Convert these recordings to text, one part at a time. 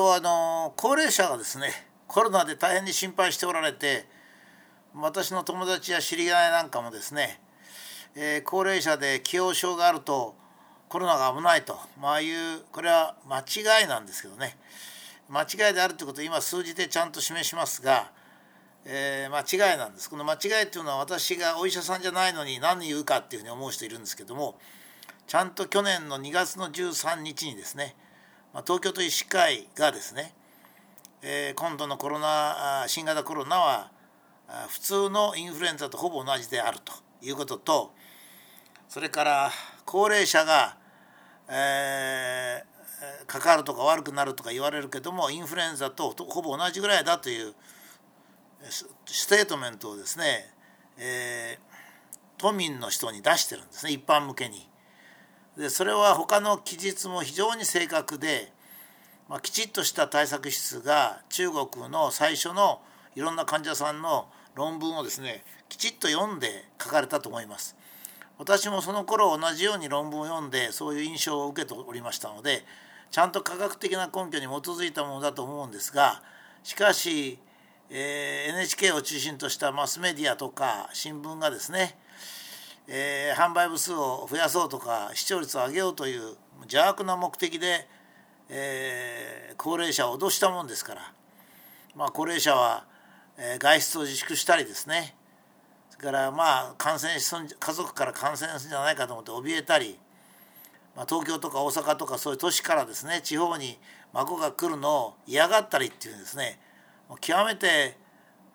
とあの高齢者がですねコロナで大変に心配しておられて私の友達や知り合いなんかもですね、えー、高齢者で既往症があるとコロナが危ないと、まあ、いうこれは間違いなんですけどね。間違いであるということを今数字でちゃんと示しますが、えー、間違いなんです。この間違いっていうのは私がお医者さんじゃないのに何言うかっていうふうに思う人いるんですけどもちゃんと去年の2月の13日にですね、まあ、東京都医師会がですね、えー、今度のコロナ新型コロナは普通のインフルエンザとほぼ同じであるということとそれから高齢者が、えー、かかるとか悪くなるとか言われるけどもインフルエンザとほぼ同じぐらいだというステートメントをですね、えー、都民の人に出してるんですね一般向けに。でそれは他の記述も非常に正確で、まあ、きちっとした対策室が中国の最初のいろんな患者さんの論文をですねきちっと読んで書かれたと思います。私もその頃同じように論文を読んでそういう印象を受けておりましたのでちゃんと科学的な根拠に基づいたものだと思うんですがしかし、えー、NHK を中心としたマスメディアとか新聞がですね、えー、販売部数を増やそうとか視聴率を上げようという邪悪な目的で、えー、高齢者を脅したもんですから、まあ、高齢者はえ外出を自粛したりですね。それからまあ感染し家族から感染するんじゃないかと思って怯えたり、まあ、東京とか大阪とかそういう都市からですね地方に孫が来るのを嫌がったりっていうですね。極めて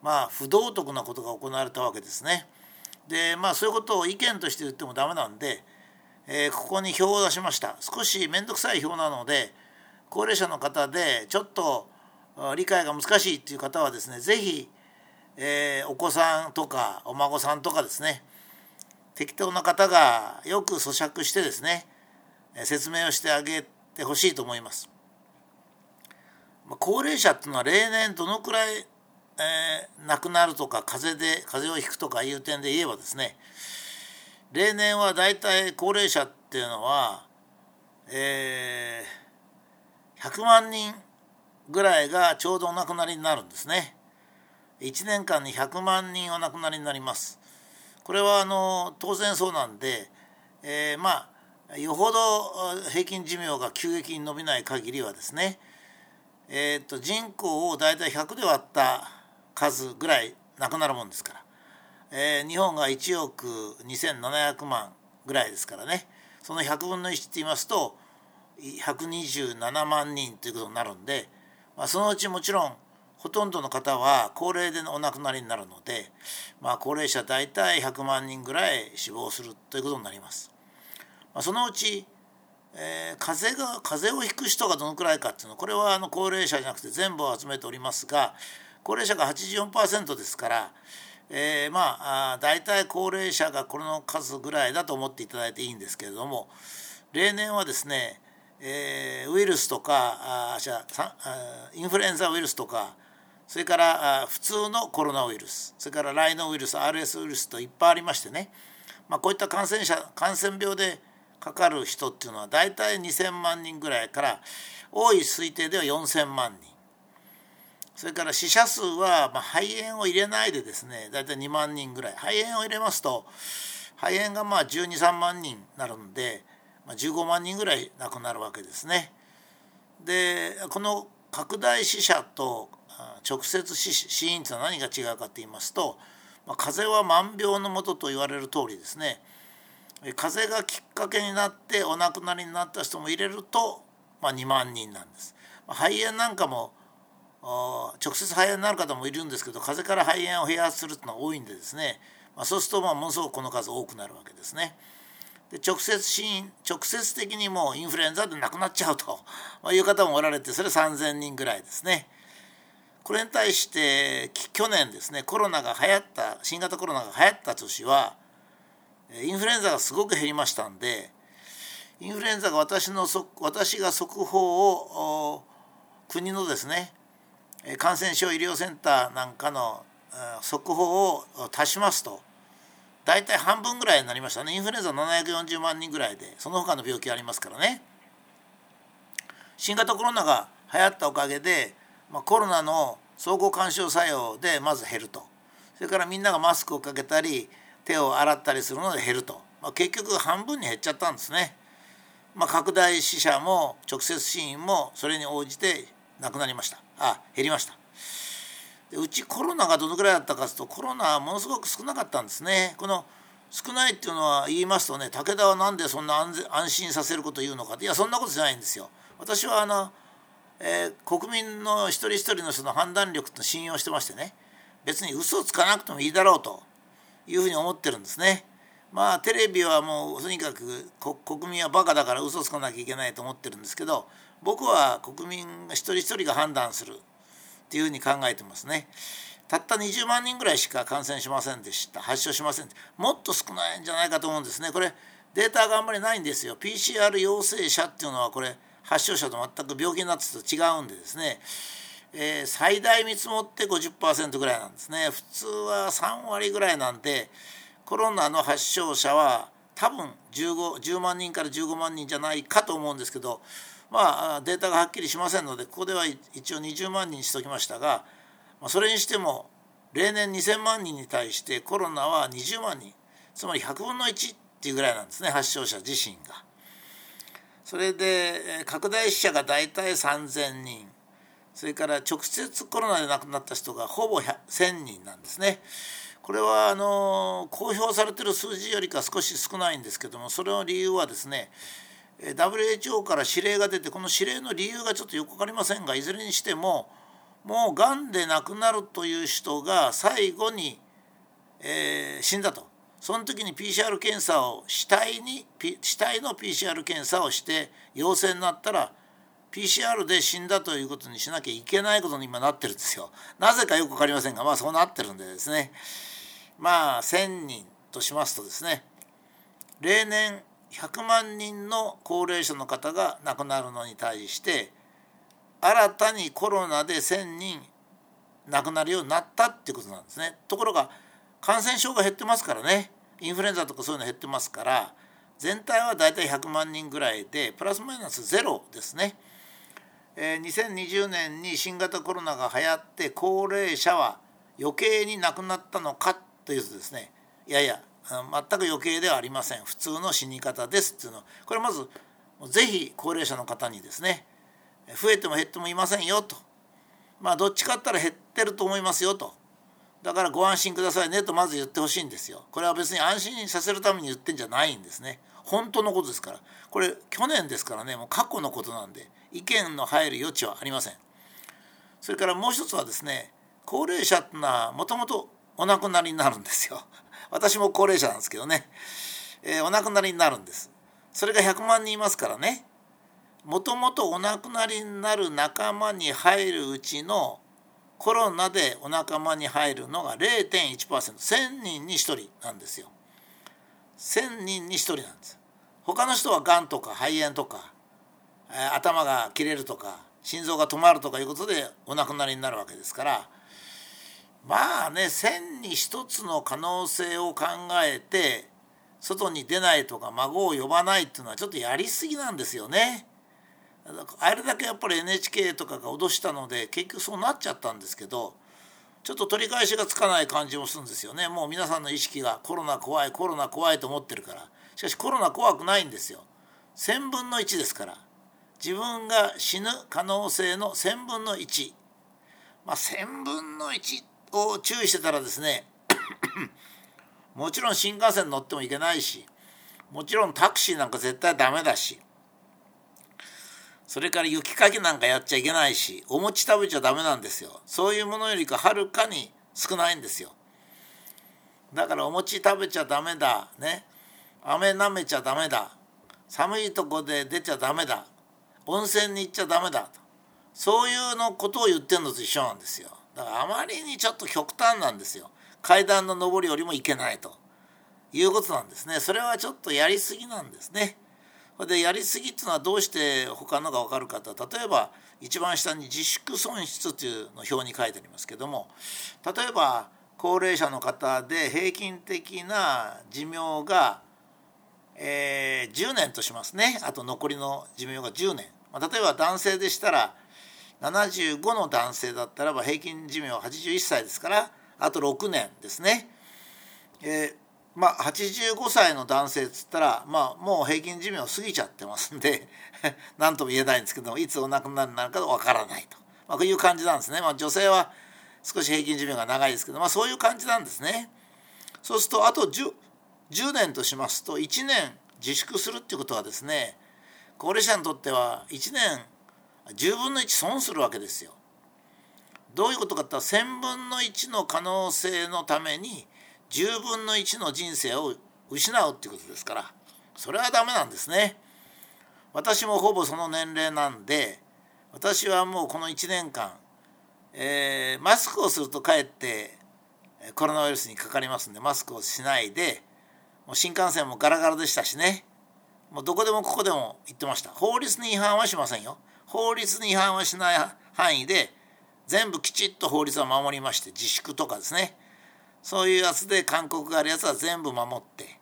まあ不道徳なことが行われたわけですね。でまあそういうことを意見として言ってもダメなんで、えー、ここに表を出しました少し面倒くさい表なので高齢者の方でちょっと理解が難しいっていう方はですね是非えー、お子さんとかお孫さんとかですね適当な方がよく咀嚼してですね説明をしてあげてほしいと思います。高齢者っていうのは例年どのくらい、えー、亡くなるとか風邪で風邪をひくとかいう点で言えばですね例年はだいたい高齢者っていうのは、えー、100万人ぐらいがちょうどお亡くなりになるんですね。1年間に100万人お亡くなりになります。これはあの当然そうなんで、えー、まあよほど平均寿命が急激に伸びない限りはですね、えー、と人口を大体100で割った数ぐらいなくなるもんですから、えー、日本が1億2700万ぐらいですからねその100分の1って言いますと127万人ということになるんで、まあ、そのうちもちろんほとんどの方は高齢でお亡くなりになるので、まあ、高齢者大体100万人ぐらい死亡するということになります。まあ、そのうち、えー、風邪が風邪をひく人がどのくらいかっていうのこれはあの高齢者じゃなくて全部を集めておりますが高齢者が84%ですから、えー、まあ大体高齢者がこの数ぐらいだと思っていただいていいんですけれども例年はですね、えー、ウイルスとかあじゃあインフルエンザウイルスとかそれから普通のコロナウイルスそれからライノウイルス RS ウイルスといっぱいありましてね、まあ、こういった感染者感染病でかかる人っていうのは大体2,000万人ぐらいから多い推定では4,000万人。それから死者数はまあ肺炎を入れないでですね大体2万人ぐらい肺炎を入れますと肺炎がまあ123万人になるんで、まあ、15万人ぐらい亡くなるわけですね。でこの拡大死者と直接死因というのは何が違うかと言いますと、まあ、風邪は万病のもとと言われる通りですね風邪がきっかけになってお亡くなりになった人も入れると、まあ、2万人なんです。まあ、肺炎なんかも直接肺炎になる方もいるんですけど風邪から肺炎を併発するっていうのは多いんでですね、まあ、そうするとまあものすごくこの数多くなるわけですね。で直接死因直接的にもうインフルエンザで亡くなっちゃうと いう方もおられてそれ3,000人ぐらいですね。これに対して去年ですねコロナが流行った新型コロナが流行った年はインフルエンザがすごく減りましたんでインフルエンザが私の私が速報を国のですね感染症医療センターなんかの速報を足しますと大体半分ぐらいになりましたね。インフルエンザ740万人ぐらいでその他の病気ありますからね。新型コロナが流行ったおかげで、まあ、コロナの相互干渉作用でまず減ると。それからみんながマスクをかけたり手を洗ったりするので減ると、まあ、結局半分に減っちゃったんですね。まあ、拡大死者も直接死因もそれに応じて亡くなりました。あ減りました。でうちコロナがどのくらいだったかというとコロナはものすごく少なかったんですね。この少ないっていうのは言いますとね武田は何でそんな安心させることを言うのかいやそんなことじゃないんですよ。私はあの、えー、国民の一人一人の人の判断力と信用してましてね。別に嘘をつかなくてもいいだろうというふうに思ってるんですね。まあテレビはもうとにかく国民はバカだから嘘つかなきゃいけないと思ってるんですけど僕は国民一人一人が判断するっていうふうに考えてますね。たった20万人ぐらいしか感染しませんでした。発症しません。もっと少ないんじゃないかと思うんですね。これデータがあんまりないんですよ。PCR 陽性者っていうのはこれ発症者と全く病気になってると違うんでですね、えー、最大見積もって50%ぐらいなんですね。普通は3割ぐらいなんでコロナの発症者は多分 15, 10万人から15万人じゃないかと思うんですけどまあデータがはっきりしませんのでここでは一応20万人にしときましたがそれにしても例年2,000万人に対してコロナは20万人つまり100分の1っていうぐらいなんですね発症者自身が。それで拡大死者が大体3,000人それから直接コロナで亡くなった人がほぼ1,000人なんですね。これはあの公表されてる数字よりか少し少ないんですけどもそれの理由はですね WHO から指令が出てこの指令の理由がちょっとよく分かりませんがいずれにしてももうがんで亡くなるという人が最後に、えー、死んだとその時に PCR 検査を死体に死体の PCR 検査をして陽性になったら PCR で死んだということにしなきゃいけないことに今なってるんですよ。なぜかよく分かりませんがまあそうなってるんでですねまあ1,000人としますとですね例年100万人の高齢者の方が亡くなるのに対して新たにコロナで1,000人亡くなるようになったってことなんですね。ところが感染症が減ってますからねインフルエンザとかそういうの減ってますから全体はだいたい100万人ぐらいでプラスマイナスゼロですね。えー、2020年に新型コロナが流行って高齢者は余計に亡くなったのかというとですねいやいや全く余計ではありません。普通の死に方ですっていうの。これまず是非高齢者の方にですね増えても減ってもいませんよと。まあどっちかったら減ってると思いますよと。だからご安心くださいねとまず言ってほしいんですよ。これは別に安心させるために言ってんじゃないんですね。本当のことですから。これ去年ですからねもう過去のことなんで意見の入る余地はありません。それからもう一つはですね高齢者ってのはもともとお亡くなりになるんですよ。私も高齢者なんですけどね、えー、お亡くなりになるんです。それが100万人いますからね。もともとお亡くなりになる仲間に入るうちのコロナでお仲間に入るのが 0.1%1000 人に1人なんですよ。1000人に1人なんです。他の人はがんとか肺炎とかえ頭が切れるとか心臓が止まるとかいうことでお亡くなりになるわけですからまあね1000に1つの可能性を考えて外に出ないとか孫を呼ばないっていうのはちょっとやりすぎなんですよね。あれだけやっぱり NHK とかが脅したので結局そうなっちゃったんですけどちょっと取り返しがつかない感じもするんですよね。もう皆さんの意識がコロナ怖いコロナ怖いと思ってるから。しかしコロナ怖くないんですよ。1000分の1ですから。自分が死ぬ可能性の1000分の1まあ1000分の1を注意してたらですね もちろん新幹線乗ってもいけないしもちろんタクシーなんか絶対ダメだしそれから雪かきなんかやっちゃいけないしお餅食べちゃダメなんですよ。そういうものよりかはるかに少ないんですよ。だからお餅食べちゃダメだね。飴舐めちゃダメだ寒いとこで出ちゃダメだ温泉に行っちゃダメだと。そういうのことを言ってんのと一緒なんですよ。だからあまりにちょっと極端なんですよ。階段の上り下りもいけないと。いうことなんですね。それはちょっとやりすぎなんですね。でやりすぎっていうのはどうして他のが分かるかと例えば一番下に自粛損失というの表に書いてありますけども例えば高齢者の方で平均的な寿命が、えー、10年としますね。あと残りの寿命が10年、まあ、例えば男性でしたら75の男性だったらば平均寿命は81歳ですからあと6年ですね。えー、まあ85歳の男性っつったら、まあ、もう平均寿命過ぎちゃってますんで 何とも言えないんですけどもいつお亡くなりになるかわからないと、まあ、こういう感じなんですね。まあ、女性は少し平均寿命が長いですけど、まあ、そういう感じなんですね。そうするとあと 10, 10年としますと1年自粛するっていうことはですね高齢者にとっては1年10分の1損するわけですよ。どういうことかって言1,000分の1の可能性のために10分の1の人生を失うっていうことですからそれはダメなんですね。私もほぼその年齢なんで私はもうこの1年間、えー、マスクをするとかえってコロナウイルスにかかりますんでマスクをしないでもう新幹線もガラガラでしたしねもうどこでもここでも言ってました法律に違反はしませんよ法律に違反はしない範囲で全部きちっと法律は守りまして自粛とかですね。そういうやつで勧告があるやつは全部守って。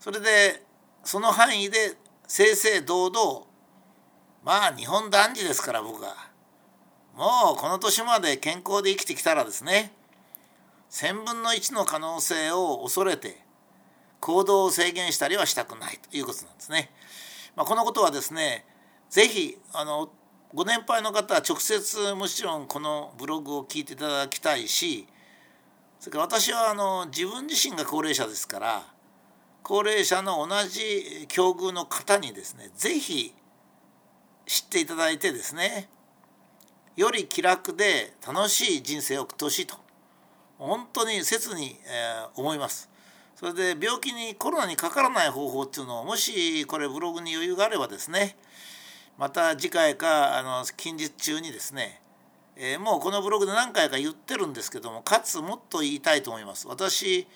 それでその範囲で正々堂々まあ日本男児ですから僕は。もうこの年まで健康で生きてきたらですね1,000分の1の可能性を恐れて行動を制限したりはしたくないということなんですね。まあ、このことはですね是非あのご年配の方は直接もちろんこのブログを聞いていただきたいしそれから私はあの自分自身が高齢者ですから高齢者の同じ境遇の方にですね是非知っていただいてですねより気楽で楽しい人生を送ってほしいと本当に切に、えー、思います。それで病気にコロナにかからない方法っていうのをもしこれブログに余裕があればですねまた次回かあの近日中にですねえー、もうこのブログで何回か言ってるんですけどもかつもっと言いたいと思います。私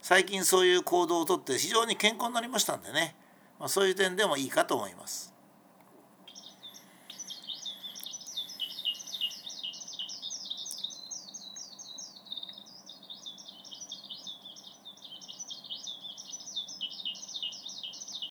最近そういう行動をとって非常に健康になりましたんでね、まあ、そういう点でもいいかと思います。